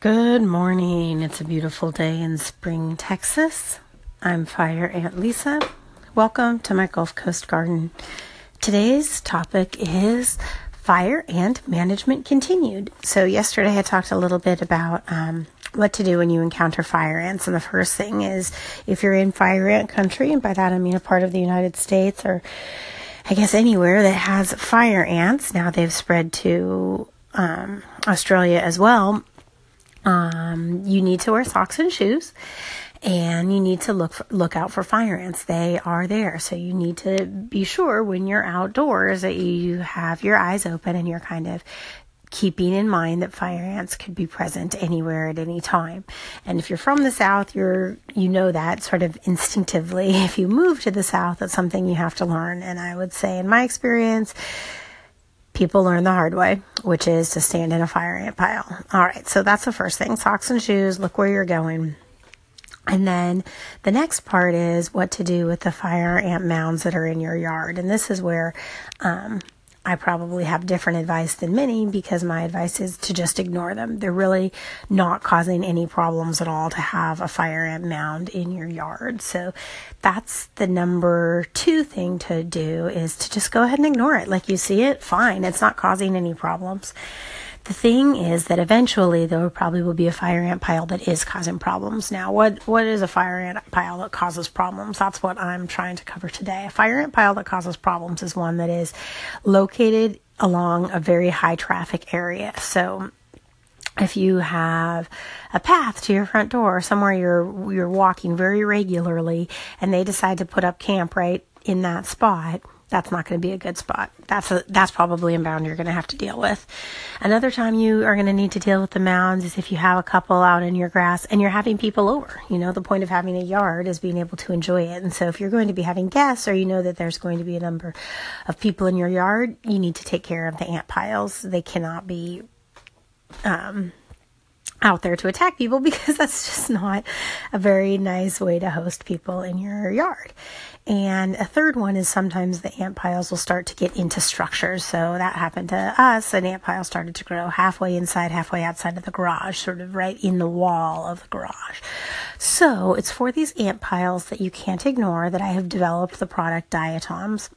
Good morning. It's a beautiful day in Spring, Texas. I'm Fire Ant Lisa. Welcome to my Gulf Coast garden. Today's topic is fire ant management continued. So, yesterday I talked a little bit about um, what to do when you encounter fire ants. And the first thing is if you're in fire ant country, and by that I mean a part of the United States or I guess anywhere that has fire ants, now they've spread to um, Australia as well um, you need to wear socks and shoes, and you need to look for, look out for fire ants. They are there, so you need to be sure when you're outdoors that you have your eyes open and you're kind of keeping in mind that fire ants could be present anywhere at any time. And if you're from the south, you're you know that sort of instinctively. If you move to the south, that's something you have to learn. And I would say in my experience, people learn the hard way, which is to stand in a fire ant pile. All right, so that's the first thing socks and shoes, look where you're going. And then the next part is what to do with the fire ant mounds that are in your yard. And this is where um, I probably have different advice than many because my advice is to just ignore them. They're really not causing any problems at all to have a fire ant mound in your yard. So that's the number two thing to do is to just go ahead and ignore it. Like you see it, fine. It's not causing any problems. The thing is that eventually there probably will be a fire ant pile that is causing problems. Now, what what is a fire ant pile that causes problems? That's what I'm trying to cover today. A fire ant pile that causes problems is one that is located along a very high traffic area. So if you have a path to your front door somewhere you're you're walking very regularly and they decide to put up camp right in that spot that's not going to be a good spot. That's a, that's probably a mound you're going to have to deal with. Another time you are going to need to deal with the mounds is if you have a couple out in your grass and you're having people over. You know, the point of having a yard is being able to enjoy it. And so if you're going to be having guests or you know that there's going to be a number of people in your yard, you need to take care of the ant piles. They cannot be um, out there to attack people because that's just not a very nice way to host people in your yard. And a third one is sometimes the ant piles will start to get into structures. So that happened to us. An ant pile started to grow halfway inside, halfway outside of the garage, sort of right in the wall of the garage. So it's for these ant piles that you can't ignore that I have developed the product Diatoms.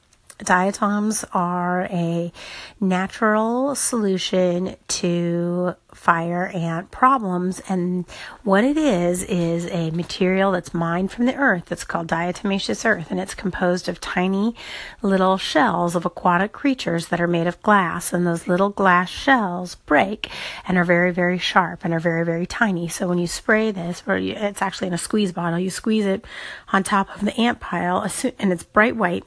Diatoms are a natural solution to fire ant problems. And what it is, is a material that's mined from the earth that's called diatomaceous earth. And it's composed of tiny little shells of aquatic creatures that are made of glass. And those little glass shells break and are very, very sharp and are very, very tiny. So when you spray this, or it's actually in a squeeze bottle, you squeeze it on top of the ant pile and it's bright white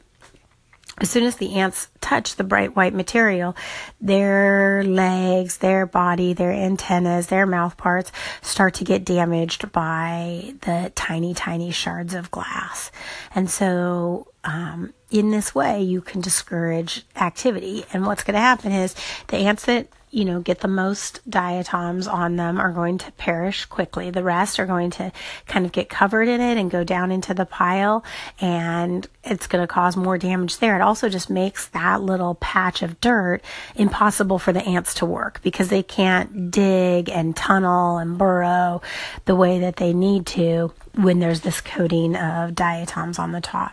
as soon as the ants touch the bright white material, their legs, their body, their antennas, their mouth parts start to get damaged by the tiny, tiny shards of glass. And so, um, in this way, you can discourage activity. And what's going to happen is the ants that you know, get the most diatoms on them are going to perish quickly. The rest are going to kind of get covered in it and go down into the pile and it's going to cause more damage there. It also just makes that little patch of dirt impossible for the ants to work because they can't dig and tunnel and burrow the way that they need to when there's this coating of diatoms on the top.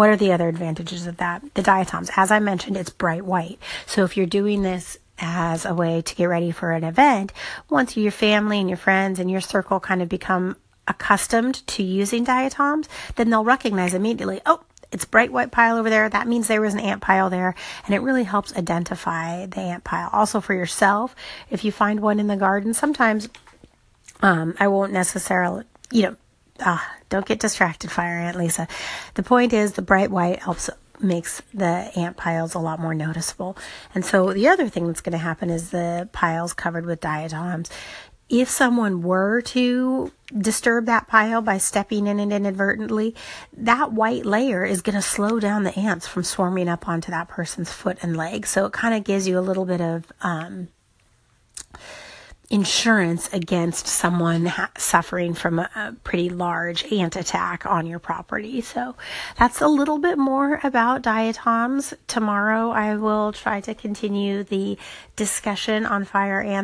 What are the other advantages of that? The diatoms, as I mentioned, it's bright white. So if you're doing this as a way to get ready for an event, once your family and your friends and your circle kind of become accustomed to using diatoms, then they'll recognize immediately, oh, it's bright white pile over there. That means there was an ant pile there. And it really helps identify the ant pile. Also for yourself, if you find one in the garden, sometimes um, I won't necessarily, you know, uh, don't get distracted, Fire Ant Lisa. The point is the bright white helps makes the ant piles a lot more noticeable. And so the other thing that's going to happen is the piles covered with diatoms. If someone were to disturb that pile by stepping in it inadvertently, that white layer is going to slow down the ants from swarming up onto that person's foot and leg. So it kind of gives you a little bit of um, insurance against someone ha- suffering from a, a, pretty large ant attack on your property. So that's a little bit more about diatoms. Tomorrow I will try to continue the discussion on fire ants.